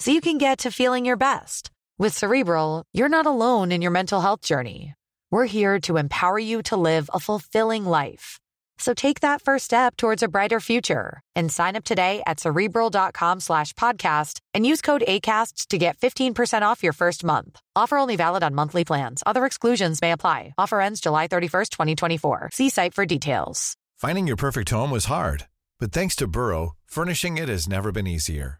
so you can get to feeling your best. With Cerebral, you're not alone in your mental health journey. We're here to empower you to live a fulfilling life. So take that first step towards a brighter future and sign up today at cerebral.com slash podcast and use code ACAST to get 15% off your first month. Offer only valid on monthly plans. Other exclusions may apply. Offer ends July 31st, 2024. See site for details. Finding your perfect home was hard, but thanks to Burrow, furnishing it has never been easier.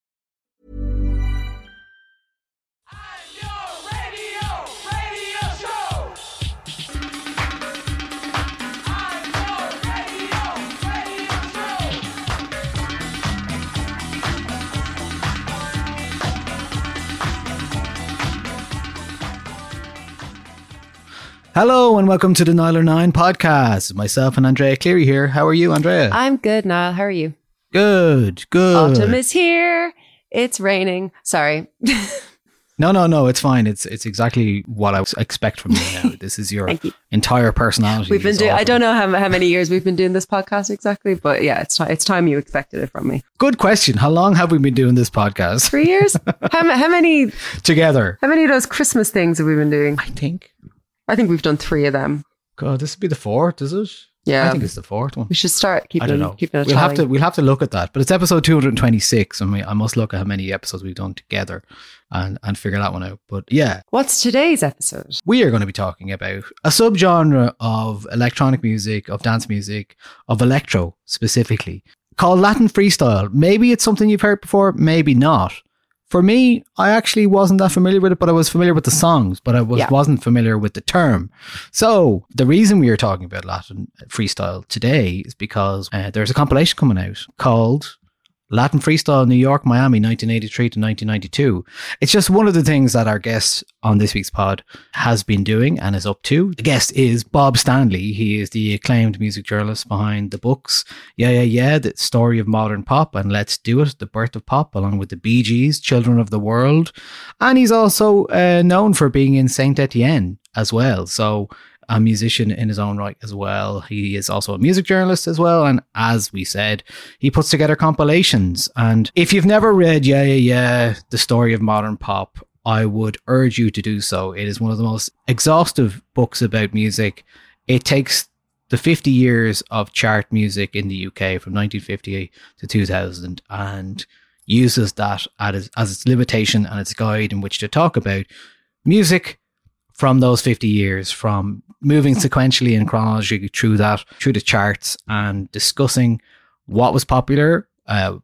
Hello and welcome to the Niler 9 podcast. Myself and Andrea Cleary here. How are you, Andrea? I'm good, Niall. How are you? good, good. Autumn is here. It's raining. Sorry. no, no, no, it's fine. It's it's exactly what I expect from you now. This is your you. entire personality. We've been doing, I don't know how, how many years we've been doing this podcast exactly, but yeah, it's, it's time you expected it from me. Good question. How long have we been doing this podcast Three years? how, how many together? how many of those Christmas things have we been doing? I think. I think we've done three of them. God, this would be the fourth, is it? Yeah. I think it's the fourth one. We should start keeping. I don't know. keeping We'll have to we'll have to look at that. But it's episode two hundred and twenty six, and we, I must look at how many episodes we've done together, and and figure that one out. But yeah, What's today's episode? we are going to be talking about a subgenre of electronic music, of dance music, of electro specifically, called Latin freestyle. Maybe it's something you've heard before, maybe not. For me, I actually wasn't that familiar with it, but I was familiar with the songs, but I was, Yeah. wasn't familiar with the term. So the reason we are talking about Latin freestyle today is because uh, there's a compilation coming out called Latin Freestyle New York, Miami, 1983 to 1992. It's just one of the things that our guest on this week's pod has been doing and is up to. The guest is Bob Stanley. He is the acclaimed music journalist behind the books Yeah, Yeah, Yeah, The Story of Modern Pop and Let's Do It, The Birth of Pop, along with the Bee Gees, Children of the World. And he's also uh, known for being in Saint Etienne as well. So a musician in his own right as well. He is also a music journalist as well. And as we said, he puts together compilations. And if you've never read Yeah, Yeah, Yeah, The Story of Modern Pop, I would urge you to do so. It is one of the most exhaustive books about music. It takes the 50 years of chart music in the UK from 1950 to 2000 and uses that as, as its limitation and its guide in which to talk about music from those 50 years, from moving sequentially and chronologically through that, through the charts and discussing what was popular, uh,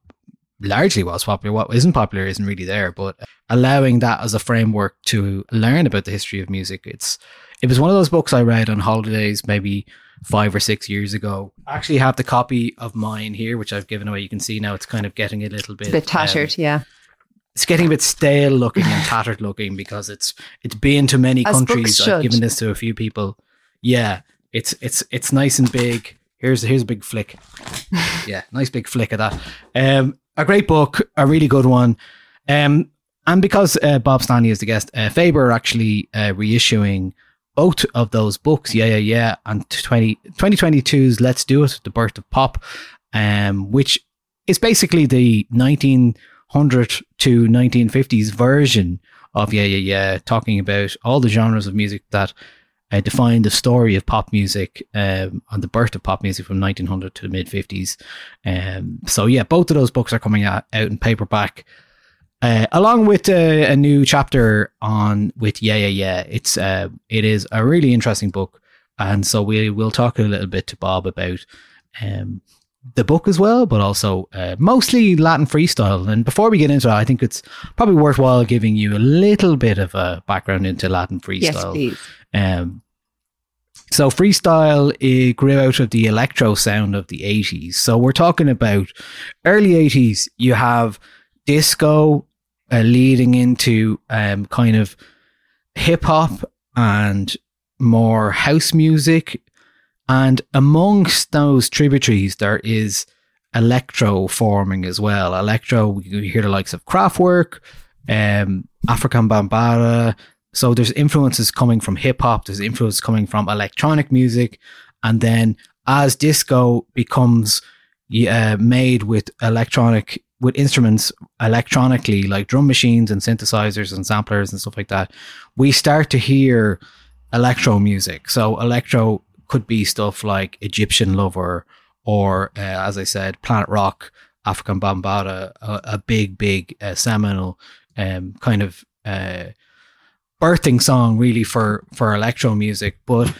largely what's popular, what isn't popular isn't really there, but allowing that as a framework to learn about the history of music. It's, it was one of those books I read on holidays maybe five or six years ago. I actually have the copy of mine here, which I've given away. You can see now it's kind of getting a little bit, It's a bit um, tattered, yeah. It's getting a bit stale looking and tattered looking because it's it's been to many As countries. I've should. given this to a few people. Yeah, it's it's it's nice and big. Here's here's a big flick. yeah, nice big flick of that. Um, a great book, a really good one. Um, and because uh, Bob Stanley is the guest, uh, Faber are actually uh, reissuing both of those books, yeah, yeah, yeah, and 20, 2022's Let's Do It, The Birth of Pop, um, which is basically the 1900 to 1950s version of Yeah, Yeah, Yeah, talking about all the genres of music that uh, define the story of pop music um, and the birth of pop music from 1900 to the mid 50s. Um, so, yeah, both of those books are coming out, out in paperback. Uh, along with uh, a new chapter on with yeah yeah yeah it's uh, it is a really interesting book and so we will talk a little bit to Bob about um, the book as well but also uh, mostly Latin freestyle and before we get into it I think it's probably worthwhile giving you a little bit of a background into Latin freestyle Yes, please. um, so freestyle it grew out of the electro sound of the 80s. So we're talking about early 80s. You have disco uh, leading into um, kind of hip hop and more house music. And amongst those tributaries, there is electro forming as well. Electro, you hear the likes of Kraftwerk, um, Afrika Bambaataa. So there's influences coming from hip hop, there's influence coming from electronic music. And then as disco becomes uh, made with electronic with instruments electronically like drum machines and synthesizers and samplers and stuff like that we start to hear electro music so electro could be stuff like egyptian lover or uh, as i said planet rock Afrika Bambaataa a, a big big uh, seminal um, kind of uh, birthing song really for for electro music. But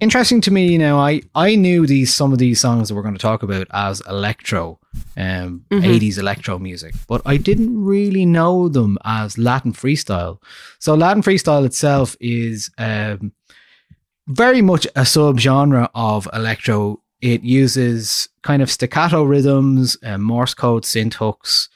interesting to me you know i i knew these some of these songs that we're going to talk about as electro um 80s electro music but i didn't really know them as latin freestyle. So latin freestyle itself is um very much a subgenre of electro. It uses kind of staccato rhythms uh, morse code synth hooks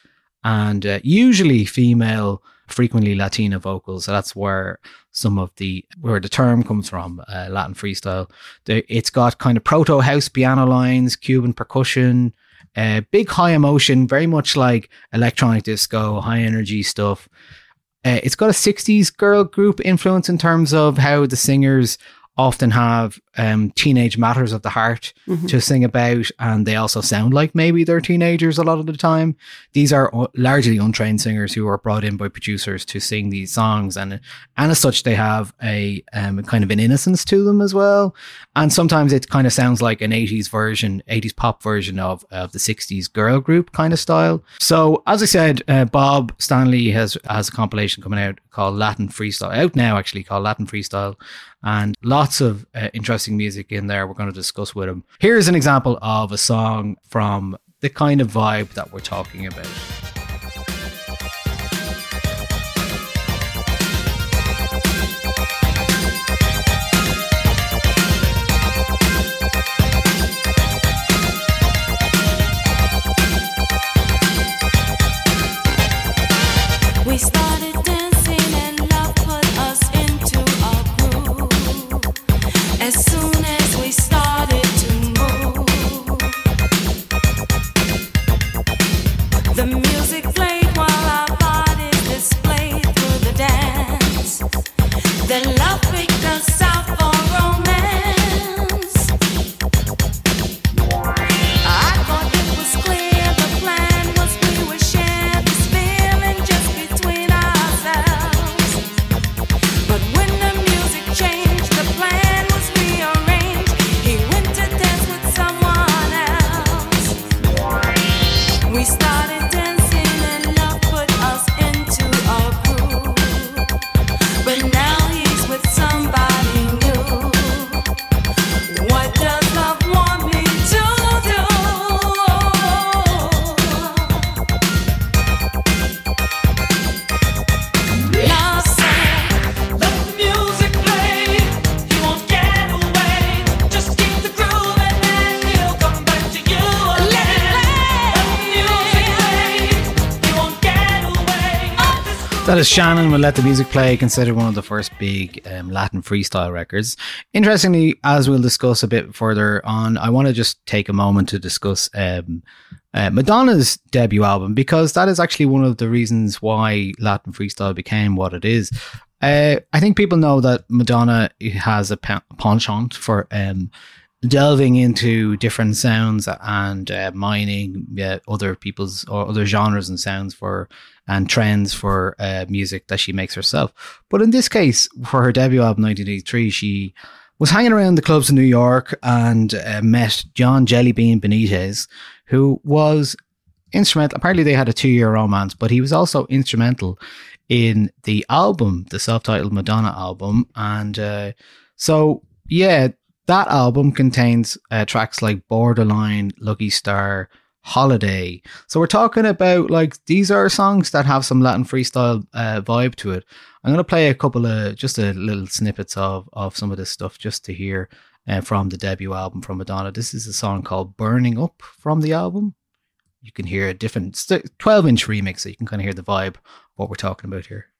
and uh, usually female frequently latina vocals. So that's where some of the where the term comes from uh, latin freestyle. The, it's got kind of proto house piano lines cuban percussion uh, big high emotion very much like electronic disco high energy stuff. Uh, it's got a 60s girl group influence in terms of how the singers often have um, teenage matters of the heart to sing about, and they also sound like maybe they're teenagers a lot of the time. These are largely untrained singers who are brought in by producers to sing these songs, and and as such, they have a um, kind of an innocence to them as well. And sometimes it kind of sounds like an 80s version, 80s pop version of, of the 60s girl group kind of style. So, as I said, uh, Bob Stanley has has a compilation coming out called Latin Freestyle, out now actually called Latin Freestyle, and lots of uh, interesting music in there we're going to discuss with him. Here's an example of a song from the kind of vibe that we're talking about. That is Shannon will let the music play, considered one of the first big um, Latin freestyle records. Interestingly, as we'll discuss a bit further on, I want to just take a moment to discuss um, uh, Madonna's debut album because that is actually one of the reasons why Latin freestyle became what it is. Uh, I think people know that Madonna has a pe- penchant for um, delving into different sounds and uh, mining other people's or other genres and sounds for and trends for uh, music that she makes herself. But in this case, for her debut album 1983, she was hanging around the clubs in New York and uh, met John Jellybean Benitez, who was instrumental. Apparently, they had a two year romance, but he was also instrumental in the album, the self titled Madonna album. And uh, so, yeah, that album contains uh, tracks like Borderline, Lucky Star, Holiday. So we're talking about like these are songs that have some Latin freestyle uh, vibe to it. I'm going to play a couple of just a little snippets of of some of this stuff just to hear uh, from the debut album from Madonna. This is a song called Burning Up from the album. You can hear a different 12 inch remix, so you can kind of hear the vibe what we're talking about here.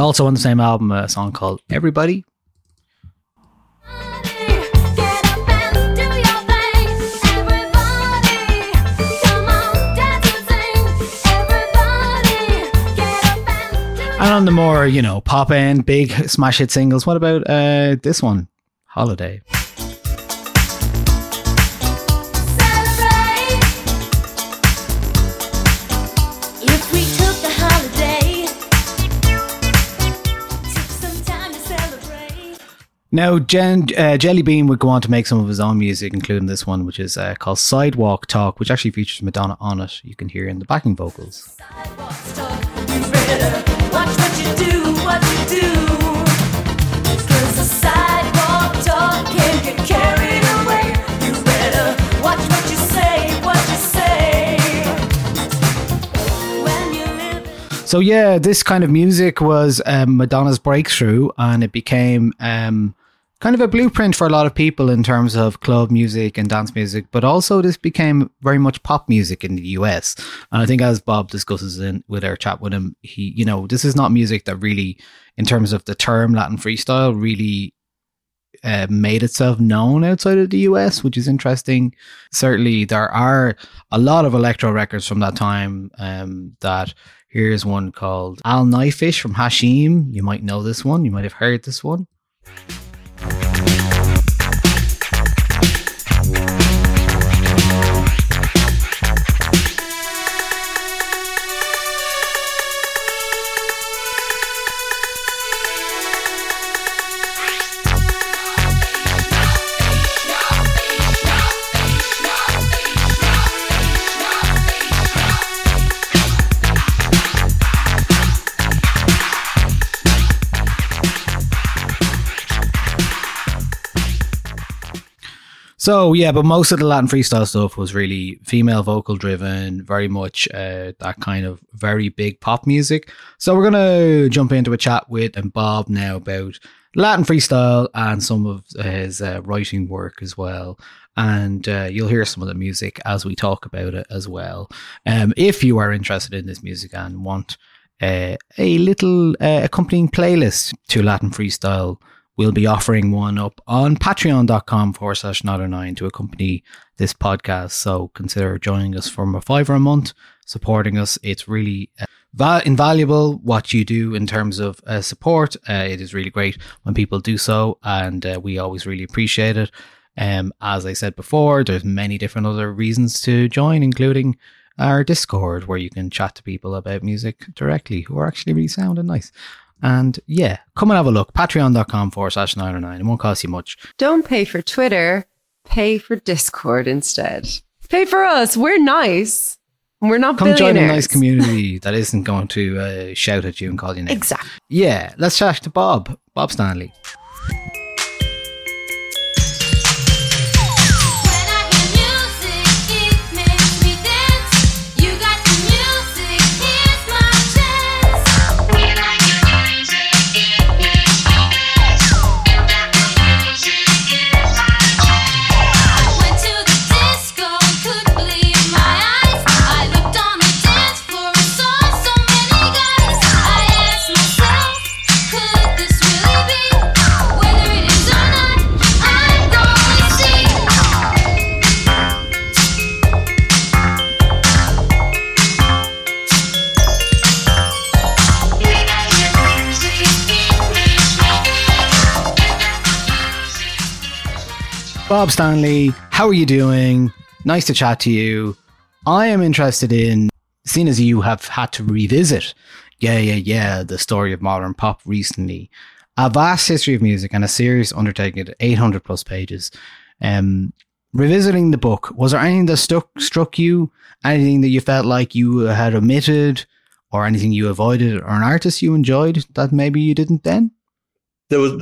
Also on the same album, a song called Everybody. And on, and and And the more, you know, pop end, big smash hit singles, what about uh, this one? Holiday. Now, Jen, uh, Jelly Bean would go on to make some of his own music, including this one, which is uh, called Sidewalk Talk, which actually features Madonna on it. You can hear in the backing vocals. Sidewalks talk, you better watch what you do, what you do. 'Cause the sidewalk talk can get carried away. You better watch what you say, what you say. When you live So, yeah, this kind of music was um, Madonna's breakthrough, and it became um, kind of a blueprint for a lot of people in terms of club music and dance music, but also this became very much pop music in the US. And I think as Bob discusses in with our chat with him, he, you know, this is not music that really, in terms of the term Latin freestyle, really uh, made itself known outside of the US, which is interesting. Certainly, there are a lot of electro records from that time. Um, that here's one called Al-Naafiysh from Hashim. You might know this one. You might have heard this one. So yeah, but most of the Latin freestyle stuff was really female vocal driven, very much uh, that kind of very big pop music. So we're gonna jump into a chat with and Bob now about Latin freestyle and some of his uh, writing work as well. And uh, you'll hear some of the music as we talk about it as well. Um, if you are interested in this music and want uh, a little uh, accompanying playlist to Latin freestyle, we'll be offering one up on patreon.com forward slash 909 to accompany this podcast. So consider joining us from a fiver a month, supporting us. It's really uh, va- invaluable what you do in terms of uh, support. Uh, it is really great when people do so, and uh, we always really appreciate it. Um, as I said before, there's many different other reasons to join, including our Discord, where you can chat to people about music directly who are actually really sound and nice. And yeah, come and have a look. Patreon.com forward slash 909. It won't cost you much. Don't pay for Twitter, pay for Discord instead. Pay for us. We're nice. We're not Come join a nice community that isn't going to uh, shout at you and call you names. Exactly. Yeah, let's chat to Bob. Bob Stanley. Bob Stanley, how are you doing? Nice to chat to you. I am interested in, seeing as you have had to revisit, yeah, yeah, yeah, the story of modern pop recently, a vast history of music and a serious undertaking at 800 plus pages. Um, revisiting the book, was there anything that stuck struck you? Anything that you felt like you had omitted, or anything you avoided, or an artist you enjoyed that maybe you didn't then? There was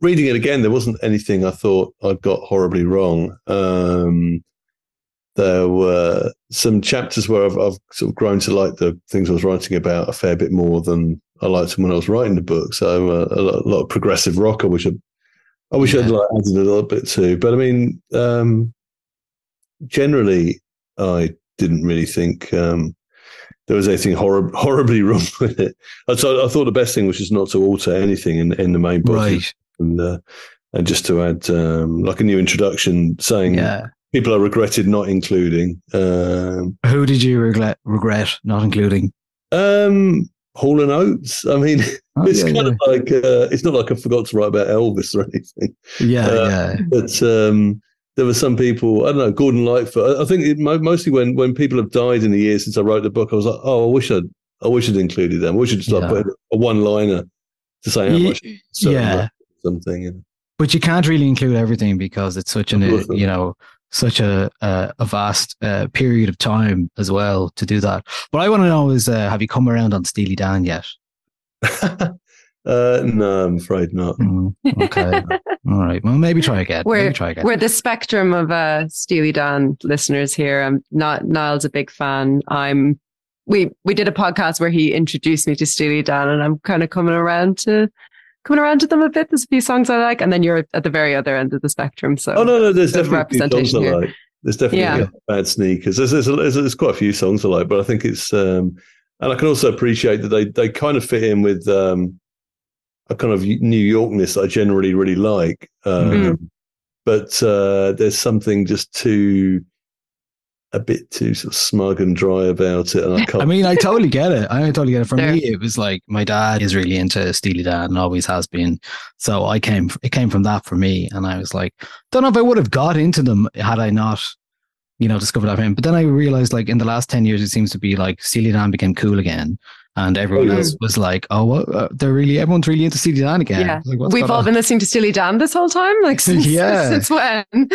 reading it again. There wasn't anything I thought I got horribly wrong. Um, there were some chapters where I've, I've sort of grown to like the things I was writing about a fair bit more than I liked them when I was writing the book. So uh, a, lot, a, lot, of progressive rock. I wish I, I wish yeah. I'd like added a little bit too. But I mean, um, generally, I didn't really think um, there was anything horrib- horribly wrong with it. So I thought the best thing was just not to alter anything in, in the main book, right. and uh, and just to add um, like a new introduction saying yeah. people I regretted not including. Um, Who did you regret regret not including? Um, Hall and Oates. I mean, oh, it's yeah, kind yeah. of like uh, it's not like I forgot to write about Elvis or anything. Yeah, uh, yeah. But um, there were some people, I don't know, Gordon Lightfoot. I think it, mostly when, when people have died in the years since I wrote the book, I was like, oh, I wish I'd, I wish I'd included them. I wish I'd just yeah. put a one liner to say how much yeah. something. You know. But you can't really include everything because it's such an, you know, such a a, a vast uh, period of time as well to do that. But I want to know is, uh, have you come around on Steely Dan yet? Uh, no, I'm afraid not. Mm, okay. All right. Well, maybe try again. We're, maybe try again. We're the spectrum of uh, Steely Dan listeners here. I'm not Niall's a big fan. I'm. We we did a podcast where he introduced me to Steely Dan, and I'm kind of coming around to coming around to them a bit. There's a few songs I like, and then you're at the very other end of the spectrum. So oh no, no, there's definitely songs I like. There's definitely Yeah. bad sneakers. There's, there's, there's, there's quite a few songs I like, but I think it's um, and I can also appreciate that they they kind of fit in with um, a kind of New Yorkness that I generally really like. Um, Mhm. But uh, there's something just too a bit too sort of smug and dry about it, and I can't. I mean, I totally get it. I totally get it. For There- me, it was like my dad is really into Steely Dan and always has been. So I came, it came from that for me, and I was like, don't know if I would have got into them had I not, you know, discovered that him. But then I realized, like in the last ten years, it seems to be like Steely Dan became cool again, and everyone yeah. else was like, oh, well, uh, they're really everyone's really into Steely Dan again. Yeah. Like, We've all on? been listening to Steely Dan this whole time. Like since, Yeah. since when?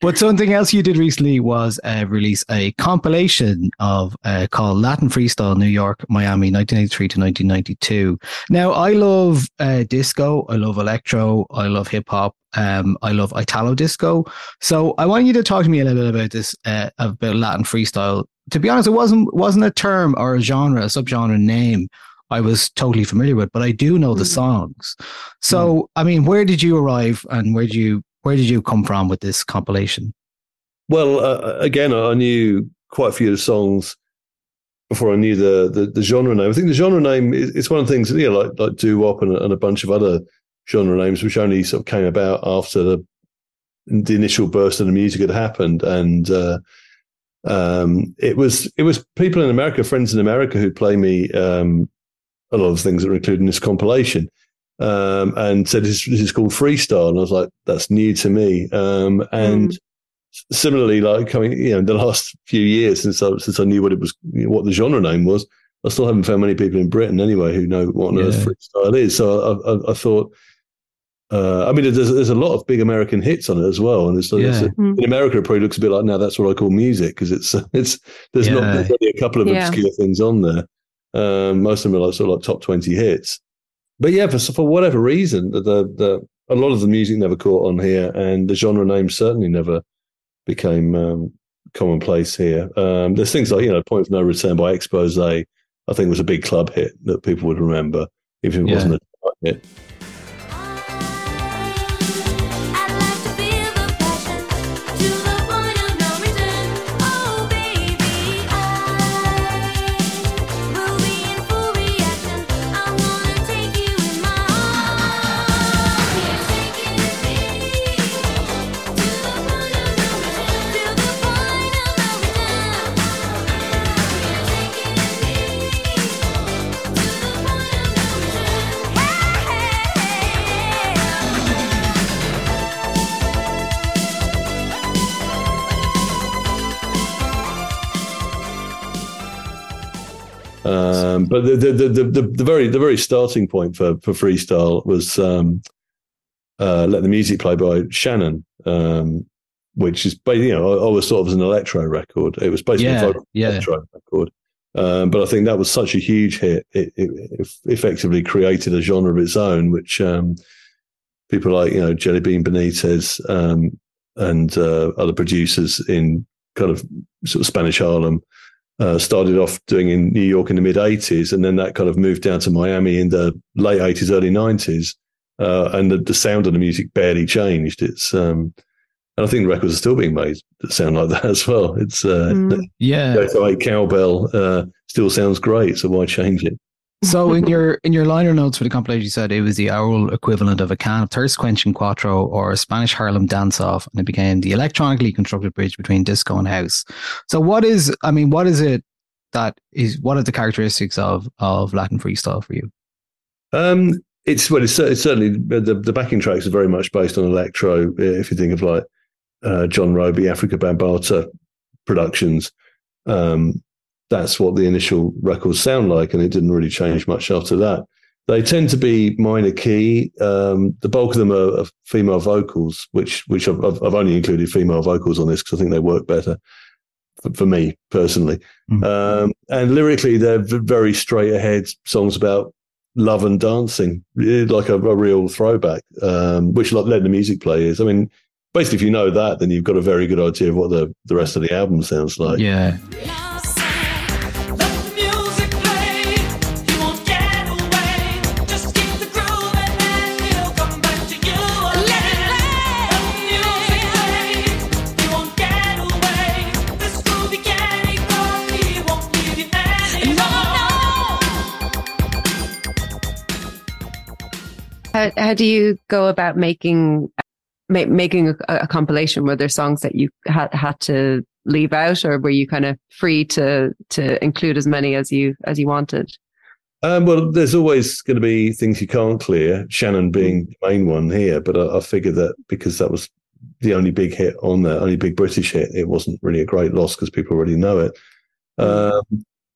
But something else you did recently was uh, release a compilation of uh, called Latin Freestyle New York, Miami, 1983 to 1992. Now, I love uh, disco, I love electro, I love hip hop, um, I love Italo disco. So I want you to talk to me a little bit about this, uh, about Latin freestyle. To be honest, it wasn't wasn't a term or a genre, a subgenre name. I was totally familiar with, but I do know the songs. So, I mean, where did you arrive, and where did you where did you come from with this compilation? Well, uh, again, I knew quite a few of the songs before I knew the, the, the genre name. I think the genre name is it's one of the things, you know, like like doo wop and, and a bunch of other genre names, which only sort of came about after the the initial burst of the music had happened, and uh, um, it was it was people in America, friends in America, who play me um, a lot of things that are included in this compilation. Um, and said this, this is called freestyle, and I was like, "That's new to me." Um, and similarly, like coming, you know, the last few years since I since I knew what it was, what the genre name was, I still haven't found many people in Britain anyway who know what on earth freestyle is. So I, I, I thought, uh, I mean, there's there's a lot of big American hits on it as well, and it's, it's Yeah. Mm. in America it probably looks a bit like now that's what I call music because it's it's there's not there's only a couple of Yeah. obscure things on there. Um, most of them are like sort of like top twenty hits. But yeah, for for whatever reason, the, the the a lot of the music never caught on here, and the genre name certainly never became um, commonplace here. Um, there's things like you know, Point of No Return by Exposé. I think was a big club hit that people would remember, even if it Yeah. wasn't a hit. But the the, the the the very the very starting point for for freestyle was um, uh, "Let the Music Play" by Shannon, um, which is you know I always thought it was an electro record. It was basically Yeah, yeah. electro record. Um, but I think that was such a huge hit. It, it, it effectively created a genre of its own, which um, people like you know Jelly Bean Benitez um, and uh, other producers in kind of sort of Spanish Harlem uh, started off doing in New York in the mid '80s, and then that kind of moved down to Miami in the late '80s, early '90s, uh, and the, the sound of the music barely changed. It's um, and I think records are still being made that sound like that as well. It's uh, Mm. Yeah. Go to eight cowbell uh, still sounds great, so why change it? So in your in your liner notes for the compilation, you said it was the oral equivalent of a can of thirst quenching Quatro or a Spanish Harlem dance off, and it became the electronically constructed bridge between disco and house. So what is I mean, what is it that is what are the characteristics of of Latin freestyle for you? Um, it's well, it's, it's certainly the the backing tracks are very much based on electro. If you think of like uh, John Robie, Afrika Bambaataa productions, um, that's what the initial records sound like, and it didn't really change much after that. They tend to be minor key. Um, the bulk of them are, are female vocals, which which I've, I've only included female vocals on this because I think they work better for, for me personally. Mm. Um, and lyrically, they're very straight ahead songs about love and dancing, like a, a real throwback, um, which like let the music play is. I mean, basically, if you know that, then you've got a very good idea of what the, the rest of the album sounds like. Yeah. How, how do you go about making ma- making a, a compilation? Were there songs that you had had to leave out, or were you kind of free to to include as many as you as you wanted? Um, well, there's always going to be things you can't clear. Shannon being the main one here, but I, I figured that because that was the only big hit on there, only big British hit, it wasn't really a great loss because people already know it. Um,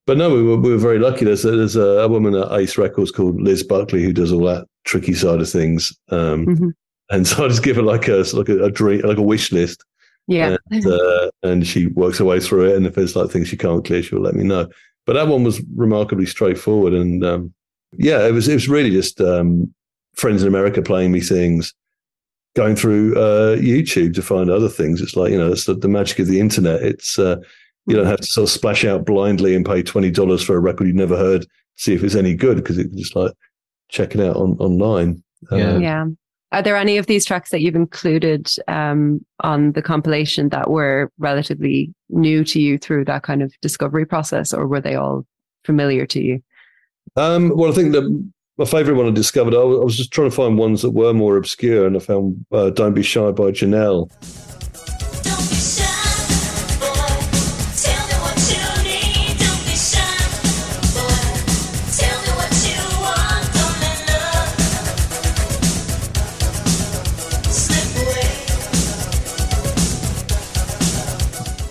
but no, we were, we were very lucky. There's a, there's a, a woman at Ace Records called Liz Buckley who does all that tricky side of things. Um, Mhm. And so I just give her like a like a, a dream, like a wish list, Yeah, and, uh, and she works her way through it. And if there's like things she can't clear, she'll let me know. But that one was remarkably straightforward, and um, yeah, it was it was really just um, friends in America playing me things, going through uh, YouTube to find other things. It's like you know, it's the, the magic of the internet. It's uh, you don't have to sort of splash out blindly and pay twenty dollars for a record you've never heard see if it's any good because it's just like check it out on online. Yeah. Uh, yeah. Are there any of these tracks that you've included um, on the compilation that were relatively new to you through that kind of discovery process, or were they all familiar to you? Um, well, I think that my favourite one I discovered, I was, I was just trying to find ones that were more obscure, and I found uh, "Don't Be Shy" by Janelle.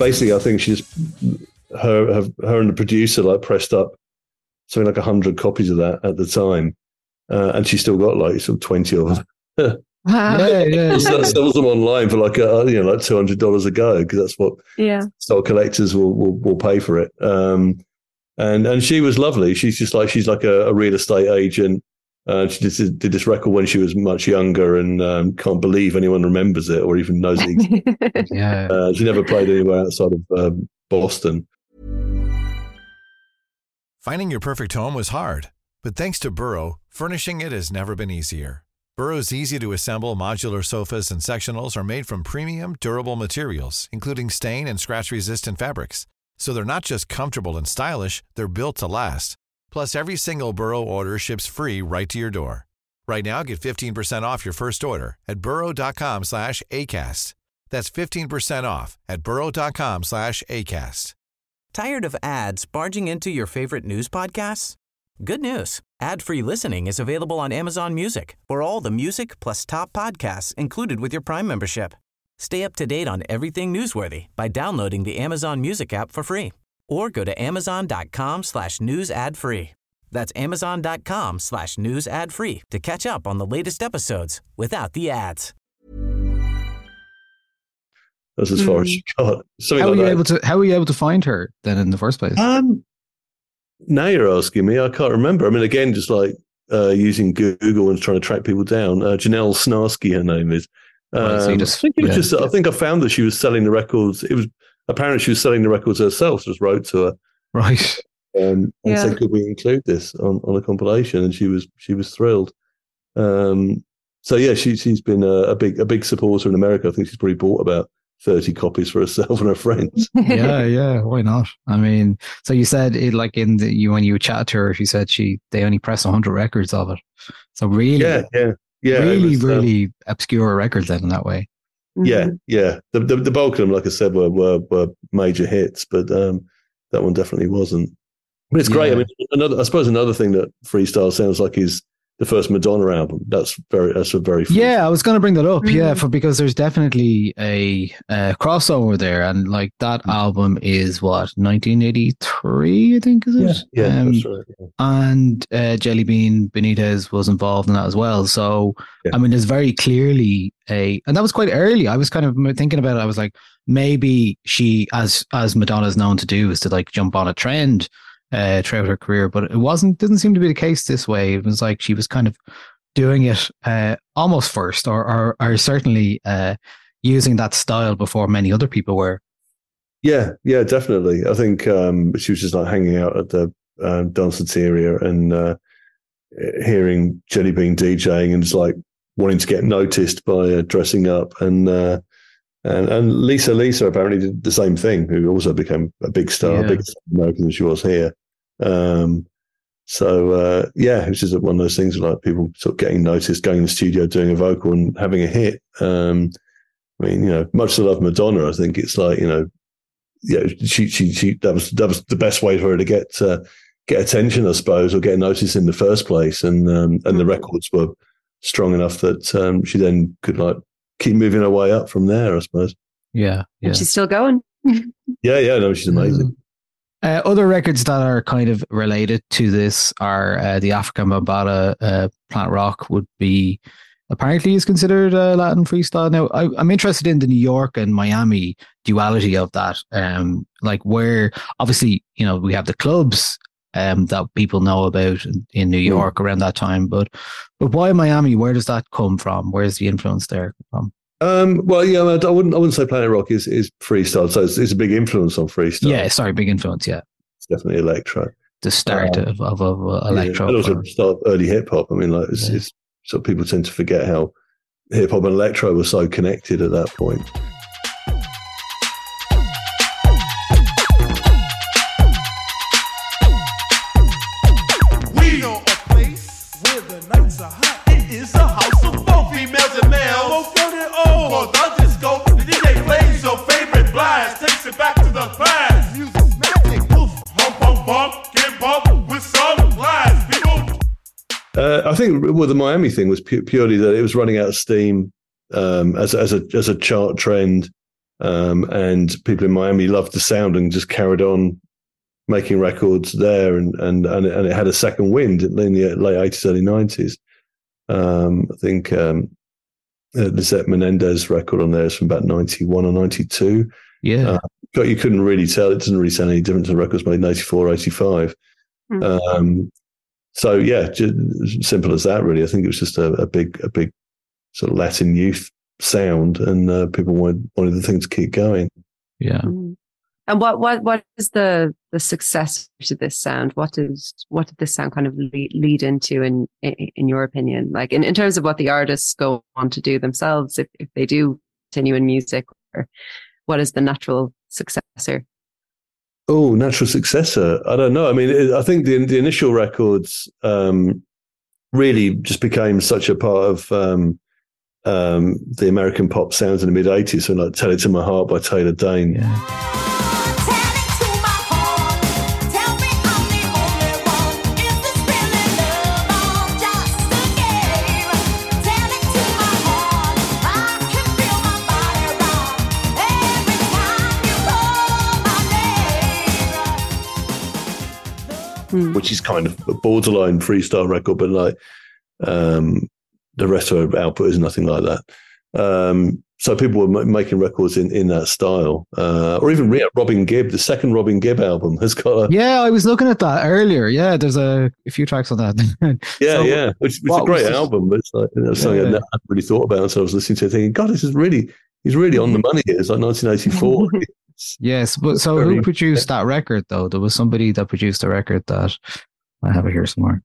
Basically, I think she's her, her, her and the producer like pressed up something like hundred copies of that at the time, uh, and she still got like sort of twenty of them. Wow. Yeah, yeah. She sells them online for like a, you know like two hundred dollars a go because that's what Yeah. stock collectors will, will will pay for it. Um, and and she was lovely. She's just like she's like a, a real estate agent. Uh, she did, did this record when she was much younger, and um, can't believe anyone remembers it or even knows it. Yeah. uh, she never played anywhere outside of um, Boston. Finding your perfect home was hard, but thanks to Burrow, furnishing it has never been easier. Burrow's easy to assemble modular sofas and sectionals are made from premium, durable materials, including stain and scratch resistant fabrics. So they're not just comfortable and stylish, they're built to last. Plus, every single Burrow order ships free right to your door. Right now, get 15% off your first order at burrow.com slash ACAST. That's 15% off at burrow.com slash ACAST. Tired of ads barging into your favorite news podcasts? Good news. Ad-free listening is available on Amazon Music for all the music plus top podcasts included with your Prime membership. Stay up to date on everything newsworthy by downloading the Amazon Music app for free or go to amazon.com slash news ad free. That's amazon.com slash news ad free to catch up on the latest episodes without the ads. That's as far as she got. Something How were like you that. able to? How were you able to find her then in the first place? Um, now you're asking me. I can't remember. I mean, again, just like uh, using Google and trying to track people down. Uh, Janelle Snarsky, her name is. Right, so Um, just- I think it was yeah. just. I think I found that she was selling the records. It was apparently she was selling the records herself. Just wrote to her right. um, and Yeah. said, "Could we include this on, on a compilation?" And she was she was thrilled. Um, so yeah, she she's been a, a big a big supporter in America. I think she's probably bought about thirty copies for herself and her friends. yeah, yeah. Why not? I mean, so you said it like in the you when you chatted to her, she said she they only press hundred records of it. So really, yeah, yeah, yeah. really, was, um, really obscure records then in that way. Yeah, Mhm. yeah. The, the the bulk of them, like I said, were were, were major hits, but um, that one definitely wasn't. But it's great. I mean, another I suppose another thing that freestyle sounds like is the first Madonna album. That's very that's a very free- Yeah, I was going to bring that up. Yeah, Mm. for because there's definitely a, uh crossover there, and like that album is what 1983, I think is it? yeah. Um, that's right. yeah. and uh, Jelly Bean Benitez was involved in that as well. So Yeah. I mean, there's very clearly a, and that was quite early. I was kind of thinking about it. I was like, maybe she, as as Madonna's known to do, is to like jump on a trend uh, throughout her career, but it wasn't. Didn't seem to be the case this way. It was like she was kind of doing it uh, almost first, or or, or certainly uh, using that style before many other people were. Yeah, yeah, definitely. I think um, she was just like hanging out at the um, danceteria and uh, hearing Jelly Bean DJing and just like wanting to get noticed by uh, dressing up. And, uh, and and Lisa Lisa apparently did the same thing, who also became a big star, Yeah. bigger star in America than she was here. Um, so uh, yeah, it's just one of those things like people sort of getting noticed, going in the studio, doing a vocal, and having a hit. Um, I mean, you know, much to love Madonna, I think it's like you know, yeah, she she she that was that was the best way for her to get uh, get attention, I suppose, or get noticed in the first place, and um, and the Mhm. records were strong enough that um, she then could like keep moving her way up from there, I suppose. Yeah, yeah. And she's still going. Yeah, yeah, no, she's amazing. Uh, other records that are kind of related to this are uh, the Afrika Bambaataa uh, Planet Rock would be apparently is considered uh, Latin freestyle. Now, I, I'm interested in the New York and Miami duality of that. Um, like where obviously you know we have the clubs um, that people know about in, in New York around that time, but but why Miami? Where does that come from? Where's the influence there from? Um, well, yeah, I wouldn't I wouldn't say Planet Rock is is freestyle, so it's, it's a big influence on freestyle. Yeah, sorry, big influence. Yeah, it's definitely electro. the start Um, of of, of uh, electro. Yeah, and also start early hip hop. I mean, like it's, Yeah. it's so people tend to forget how hip hop and electro were so connected at that point. Uh, I think well, the Miami thing was pu- purely that it was running out of steam um, as as a as a chart trend, um, and people in Miami loved the sound and just carried on making records there, and and and it, and it had a second wind in the late eighties, early nineties. Um, I think um, uh, the Zet Menendez record on there is from about ninety one or ninety two. yeah. uh, but you couldn't really tell. It doesn't really sound any different to the records made in 84, 85. Hmm. Um, so yeah, just simple as that. Really, I think it was just a, a big, a big sort of Latin youth sound, and uh, people wanted wanted the thing to keep going. yeah. Mm. And what what what is the the success to this sound? What is what did this sound kind of lead, lead into in, in in your opinion? Like in, in terms of what the artists go on to do themselves, if if they do continue in music, or what is the natural successor? Oh, natural successor. I don't know. I mean, it, I think the the initial records um, really just became such a part of um, um, the American pop sounds in the mid '80s. So, like "Tell It to My Heart" by Taylor Dayne. Yeah. Which is kind of a borderline freestyle record, but like um, the rest of her output is nothing like that. Um, so people were ma- making records in, in that style, uh, or even yeah, Robin Gibb. The second Robin Gibb album has got a Yeah, I was looking at that earlier. Yeah, there's a, a few tracks on that. yeah, So, yeah, which, which is a great album. But it's like you know, something Yeah. I never hadn't really thought about until I was listening to it, thinking, God, this is really he's really on the money here. It's like 1984. Yes, but so who produced that record though? There was somebody that produced a record that I have it here somewhere.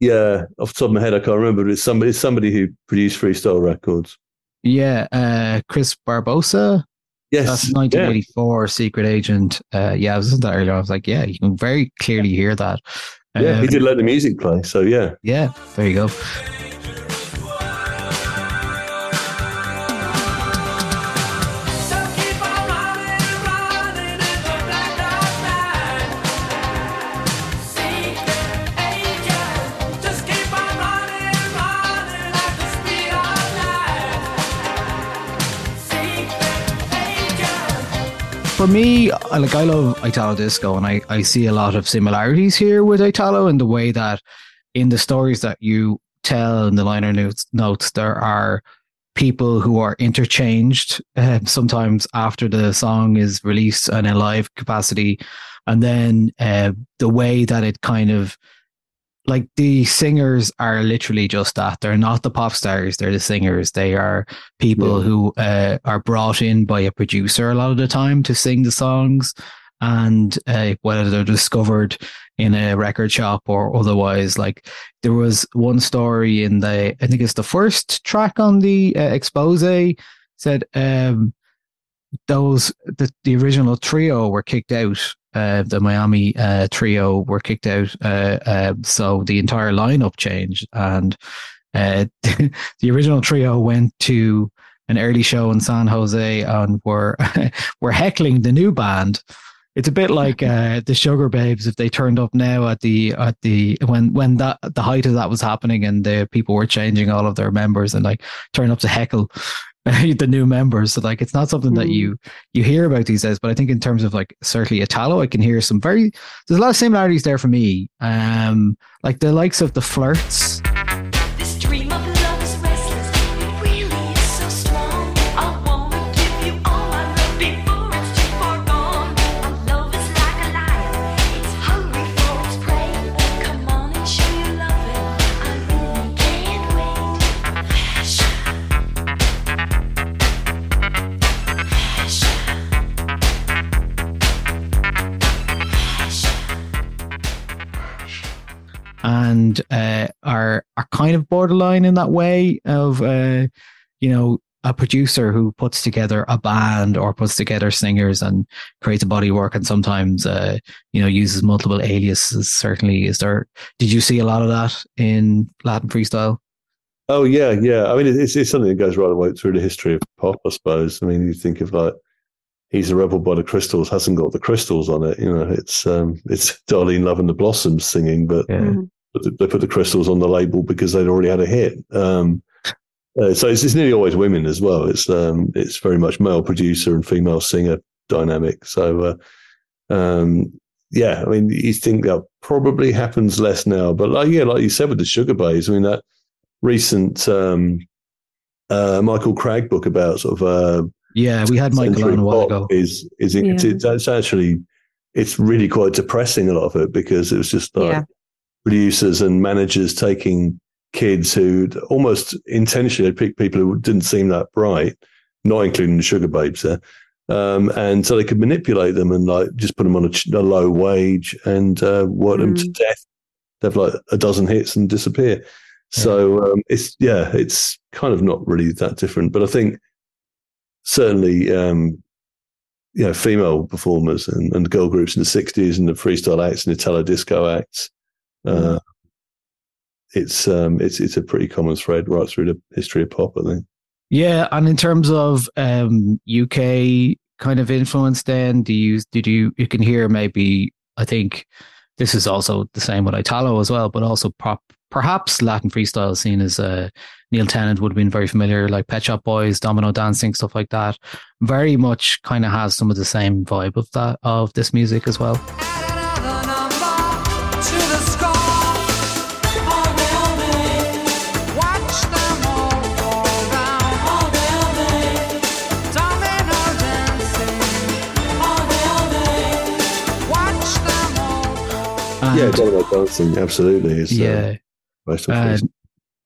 yeah, off the top of my head, I can't remember. But it's somebody, it's somebody who produced freestyle records. Yeah, uh, Chris Barbosa. Yes, That's yeah. 1984 Secret Agent. Uh, yeah, I was listening to that earlier. I was like, yeah, you can very clearly hear that. Yeah, he Um, did let the music play. So yeah, Yeah, there you go. Me, I- like I love Italo Disco, and I, I see a lot of similarities here with Italo in the way that in the stories that you tell in the liner notes, notes there are people who are interchanged uh, sometimes after the song is released in a live capacity, and then uh, the way that it kind of like the singers are literally just that. They're not the pop stars. They're the singers. They are people Yeah. who uh, are brought in by a producer a lot of the time to sing the songs. And uh, whether they're discovered in a record shop or otherwise, like there was one story in the, I think it's the first track on the uh, Exposé said um, those the, the original trio were kicked out. Uh, the Miami uh, trio were kicked out, uh, uh, so the entire lineup changed, and uh, the original trio went to an early show in San Jose and were were heckling the new band. It's a bit like uh, the Sugababes if they turned up now at the at the when when that the height of that was happening and the people were changing all of their members and like turn up to heckle the new members. So like it's not something that Mm. you you hear about these days, but I think in terms of like certainly Italo, I can hear some very there's a lot of similarities there for me. Um like the likes of the flirts. And uh, are are kind of borderline in that way of uh, you know a producer who puts together a band or puts together singers and creates a body work and sometimes uh, you know uses multiple aliases certainly is there did you see a lot of that in latin freestyle Oh yeah, yeah. I mean, it's it's something that goes right away through the history of pop, I suppose. I mean, you think of like he's a rebel by the crystals, hasn't got the crystals on it. You know, it's um, it's Darlene Love and the Blossoms singing, but yeah Mhm. but they put the crystals on the label because they'd already had a hit. Um, uh, so it's, it's nearly always women as well. It's um, it's very much male producer and female singer dynamic. So uh, um, yeah, I mean, you think that probably happens less now, but like yeah, like you said with the Sugababes, I mean that recent um, uh, Michael Cragg book about sort of uh, yeah we had michael century on a while ago is is it, Yeah. it's, it's actually it's really quite depressing a lot of it because it was just like Yeah. producers and managers taking kids who almost intentionally picked people who didn't seem that bright, not including the Sugababes there. Um, and so they could manipulate them and like just put them on a, a low wage and uh, work them to Mm. death. They have like a dozen hits and disappear. So um, it's yeah, it's kind of not really that different. But I think certainly, um, you know, female performers and, and girl groups in the '60s and the freestyle acts and Italo disco acts. Uh, it's um, it's it's a pretty common thread right through the history of pop. I think. Yeah, and in terms of um, UK kind of influence, then do you did you you can hear maybe I think this is also the same with Italo as well, but also prop, perhaps Latin freestyle scene is uh, Neil Tennant would have been very familiar, like Pet Shop Boys, Domino Dancing, stuff like that. Very much kind of has some of the same vibe of that of this music as well. yeah, Domino Dancing, absolutely. Uh, yeah of Uh.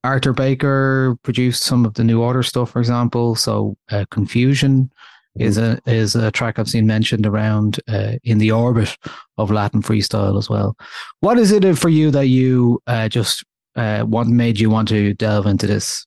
Arthur Baker produced some of the New Order stuff, for example. So, uh, Confusion is a is a track I've seen mentioned around uh, in the orbit of Latin freestyle as well. What is it for you that you uh, just uh, what made you want to delve into this?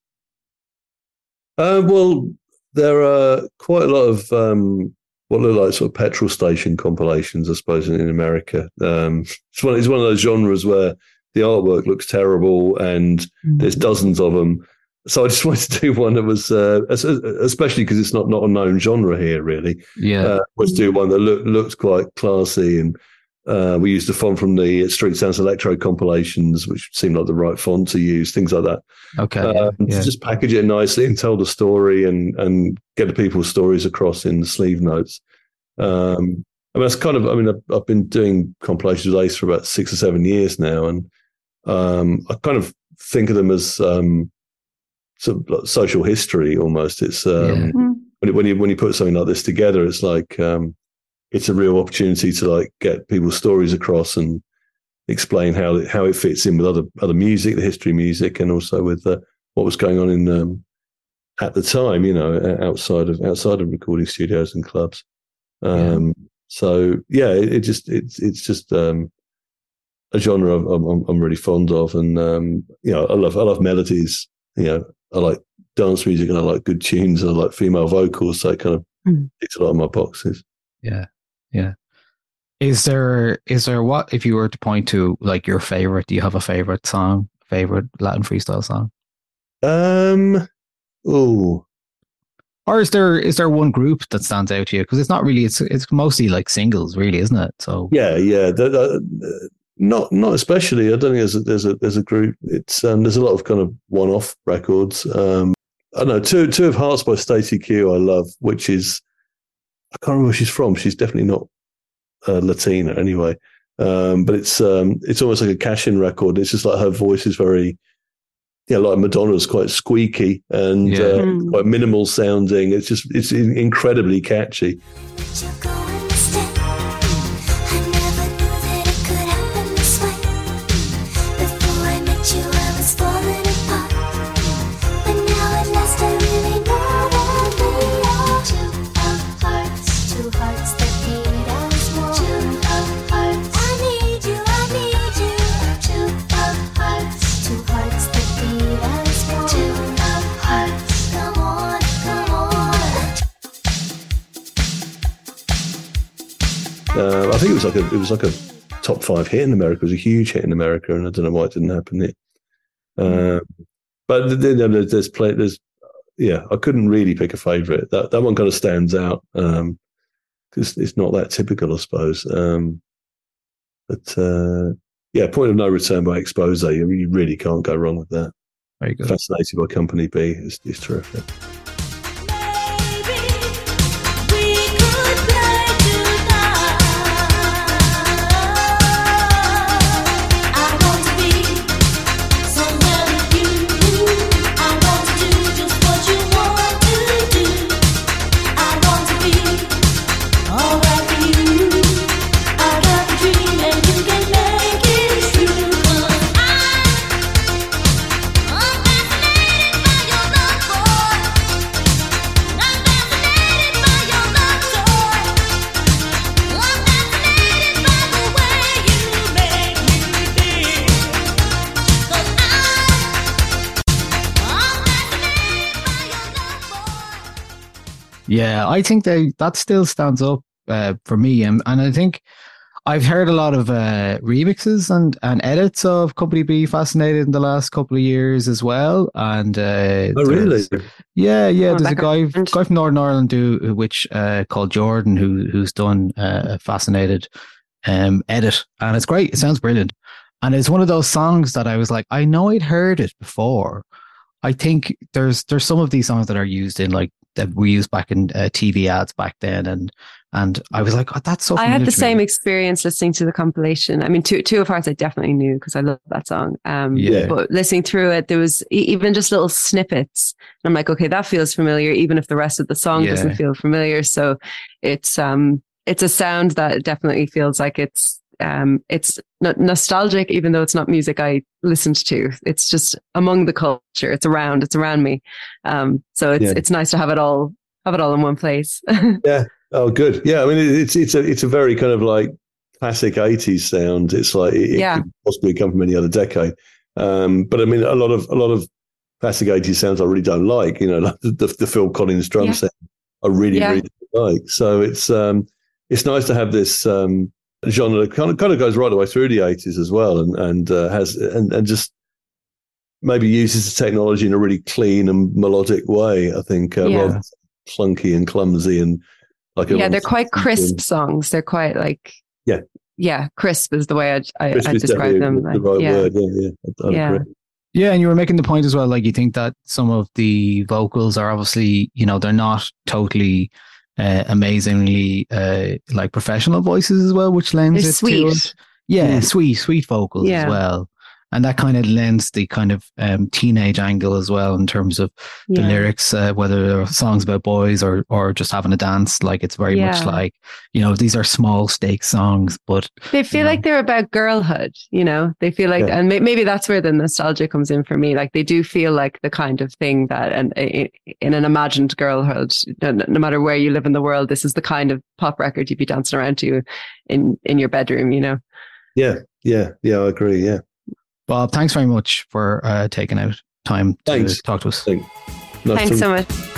Uh, well, there are quite a lot of um, what look like sort of petrol station compilations, I suppose, in, in America. Um, it's one it's one of those genres where the artwork looks terrible and there's dozens of them. So I just wanted to do one that was, uh, especially because it's not not a known genre here, really. Yeah, Uh, was do one that looked looked quite classy, and uh, we used the font from the Street Sounds Electro compilations, which seemed like the right font to use. Things like that. okay, Um, yeah, just package it nicely and tell the story and and get the people's stories across in the sleeve notes. Um, I mean, that's kind of. I mean, I've, I've been doing compilations with Ace for about six or seven years now, and um, I kind of think of them as um, sort of like social history almost. It's um, Yeah. when, you- when you when you put something like this together, it's like um, it's a real opportunity to like get people's stories across and explain how it, how it fits in with other other music, the history of music, and also with uh, what was going on in um, at the time. You know, outside of outside of recording studios and clubs. Um, So yeah, it, it just it's it's just um, a genre I'm, I'm, I'm really fond of, and um, you know, I love I love melodies. You know, I like dance music and I like good tunes. And I like female vocals, so it kind of Mm. ticks a lot of my boxes. yeah, yeah. Is there is there what if you were to point to like your favorite? Do you have a favorite song, favorite Latin freestyle song? Um, oh, Or is there is there one group that stands out to you? Because it's not really it's it's mostly like singles, really, isn't it? So yeah, yeah. The, the, not not especially. I don't think there's a, there's a there's a group. It's um, there's a lot of kind of one off records. Um, I don't know two two of Hearts by Stacey Q. I love, which is I can't remember where she's from. She's definitely not uh, Latina anyway. Um, but it's um, it's almost like a cash in record. It's just like her voice is very yeah, like Madonna's quite squeaky and Yeah. uh, Mm. quite minimal sounding. It's just it's incredibly catchy. Uh, I think it was like a it was like a top five hit in America. It was a huge hit in America, and I don't know why it didn't happen here. Um, but there's there's, play, there's yeah, I couldn't really pick a favorite. That that one kind of stands out because it's not that typical, I suppose. Um, but uh, yeah, point of no return by Exposé. You you really can't go wrong with that. very good. Fascinated by Company B is, is terrific. Yeah, I think they that still stands up uh, for me, and and I think I've heard a lot of uh, remixes and and edits of Company B Fascinated in the last couple of years as well. And uh, Oh, really? Yeah, yeah. Oh, there's a guy background. guy from Northern Ireland who which uh, called Jordan who who's done uh, a Fascinated um, edit, and it's great. It sounds brilliant, and it's one of those songs that I was like, I know I'd heard it before. I think there's there's some of these songs that are used in like that we used back in uh, TV ads back then, and and I was like, oh, that's so. I had the me. same experience listening to the compilation. I mean, two two of hearts I definitely knew because I love that song. Um, Yeah. But listening through it, there was even just little snippets. And I'm like, okay, that feels familiar, even if the rest of the song Yeah. doesn't feel familiar. So it's um it's a sound that definitely feels like it's um it's no- nostalgic, even though it's not music I listened to. It's just among the culture. It's around. It's around me. Um, so it's Yeah. it's nice to have it all have it all in one place. Yeah. Oh, good. Yeah, I mean, it's it's a it's a very kind of like classic '80s sound. It's like it, Yeah. could possibly come from any other decade. Um, but I mean, a lot of a lot of classic '80s sounds I really don't like. You know, like the, the, the Phil Collins drum Yeah. sound I really Yeah. really don't like. So it's um, it's nice to have this um, genre that kind of kind of goes right the way through the '80s as well, and and uh, has and and just maybe uses the technology in a really clean and melodic way. I think uh, Yeah. rather clunky and clumsy and like yeah, they're quite seems to- crisp songs. They're quite like Yeah. yeah, crisp is the way I I, I describe them. the Like, right yeah. word. Yeah, yeah. I, I Yeah. agree. Yeah, and you were making the point as well. Like you think that some of the vocals are obviously, you know, they're not totally uh, amazingly uh, like professional voices as well, which lends They're it to it. Yeah, Mm. sweet, sweet vocals Yeah. as well. And that kind of lends the kind of um, teenage angle as well in terms of the lyrics, uh, whether they're songs about boys or or just having a dance. Like it's very much like you know these are small stakes songs, but They feel know. like they're about girlhood, you know. They feel like, Yeah. and may, maybe that's where the nostalgia comes in for me. Like they do feel like the kind of thing that, and in an imagined girlhood, no, no matter where you live in the world, this is the kind of pop record you'd be dancing around to in in your bedroom, you know. Yeah, yeah, yeah. I agree. Yeah. Bob, thanks very much for uh, taking out time to Thanks. talk to us. Thank- nice Thanks so much.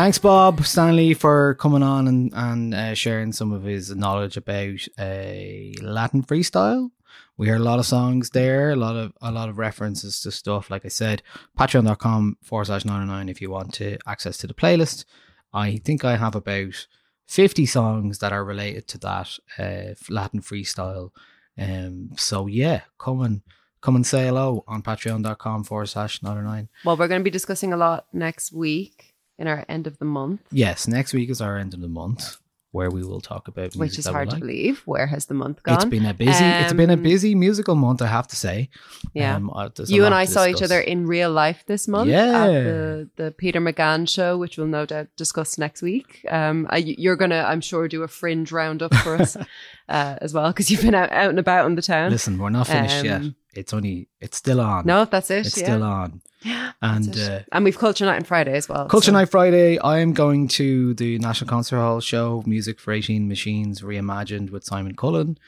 Thanks, Bob Stanley, for coming on and, and uh, sharing some of his knowledge about uh, Latin freestyle. We heard a lot of songs there, a lot of a lot of references to stuff. Like I said, patreon.com forward slash 909 if you want to access to the playlist. I think I have about 50 songs that are related to that uh, Latin freestyle. Um, so yeah, come and come and say hello on patreon.com forward slash 909. Well, we're going to be discussing a lot next week in our end of the month, Yes, next week is our end of the month where we will talk about which is hard to believe. Where has the month gone? It's been a busy. it's been a Um, busy musical month, I have to say. Yeah. Um, you and I saw each other in real life this month Yeah. at the, the Peter McGann show, which we'll no doubt discuss next week. Um, I, you're going to, I'm sure, do a fringe roundup for us uh, as well because you've been out, out and about in the town. Listen, we're not finished yet. Um, It's only. It's still on. No, that's it. it's yeah. still on. Yeah, And uh, and we've Culture Night on Friday as well. Culture so- Night Friday, I am going to the National Concert Hall show, Music for 18 Machines Reimagined with Simon Cullen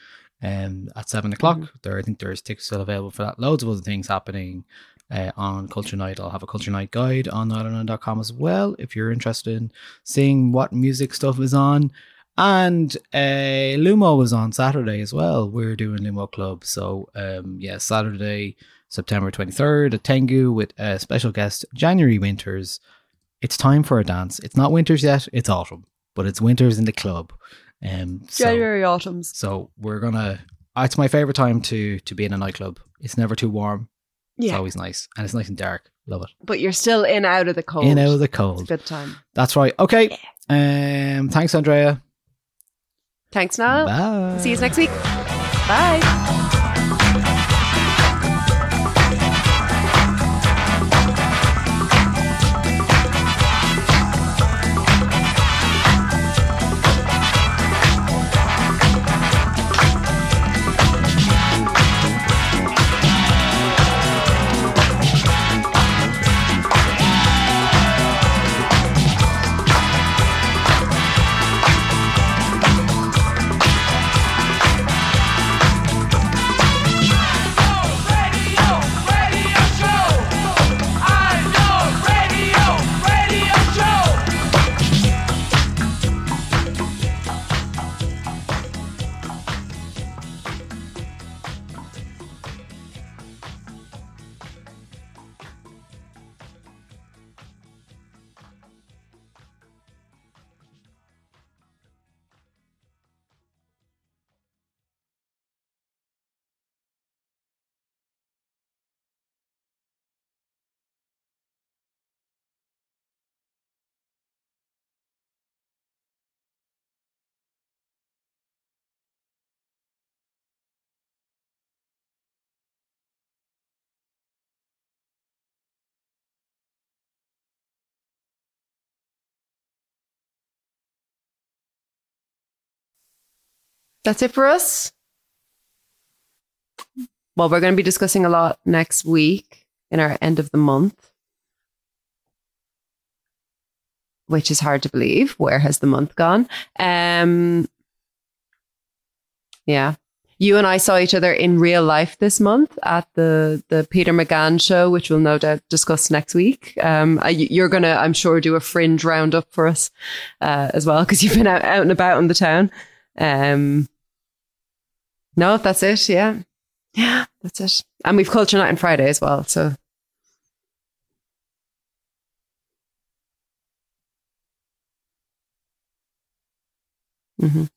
um, at 7 o'clock. Mm-hmm. There, I think there's tickets still available for that. Loads of other things happening uh, on Culture Night. I'll have a Culture Night guide on 909.com as well if you're interested in seeing what music stuff is on. And uh, Lumo was on Saturday as well. We're doing Lumo Club. So, um, yeah, Saturday, September 23rd at Tengu with a special guest, January Winters. It's time for a dance. It's not winters yet, it's autumn, but it's winters in the club. Um, so, January autumns. so we're gonna. It's my favorite time to to be in a nightclub. It's never too warm. It's Yeah, always nice, and it's nice and dark. Love it. but you're still in out of the cold. In out of the cold. It's good time. That's right. Okay. Um. Thanks, Andrea. Thanks, Niall. Bye. See you next week. Bye. That's it for us. Well, we're going to be discussing a lot next week in our end of the month, which is hard to believe. Where has the month gone? Um, yeah. You and I saw each other in real life this month at the the Peter McGann show, which we'll no doubt discuss next week. Um, I- you're gonna, I'm sure, do a fringe roundup for us uh, as well because you've been out, out and about in the town. Um, no, that's it. Yeah, yeah, that's it. And we've culture night on Friday as well. So Mhm.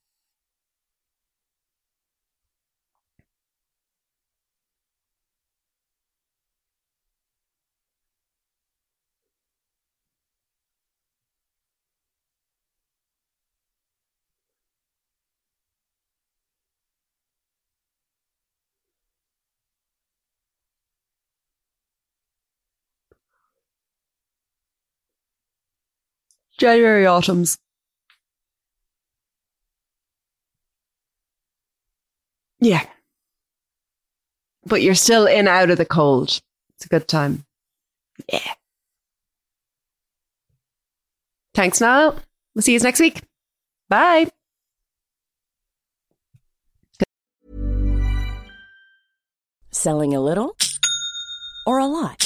January autumns. Yeah. But you're still in out of the cold. It's a good time. Yeah. Thanks, Niall. We'll see you next week. Bye. Selling a little or a lot?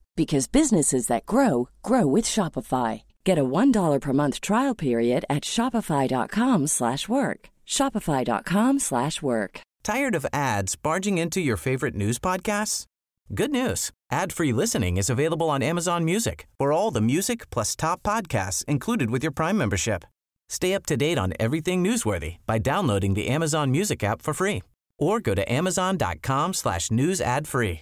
because businesses that grow grow with Shopify. Get a $1 per month trial period at shopify.com/work. slash work. shopify.com/work. slash work. Tired of ads barging into your favorite news podcasts? Good news. Ad-free listening is available on Amazon Music for all the music plus top podcasts included with your Prime membership. Stay up to date on everything newsworthy by downloading the Amazon Music app for free or go to amazon.com slash news ad free.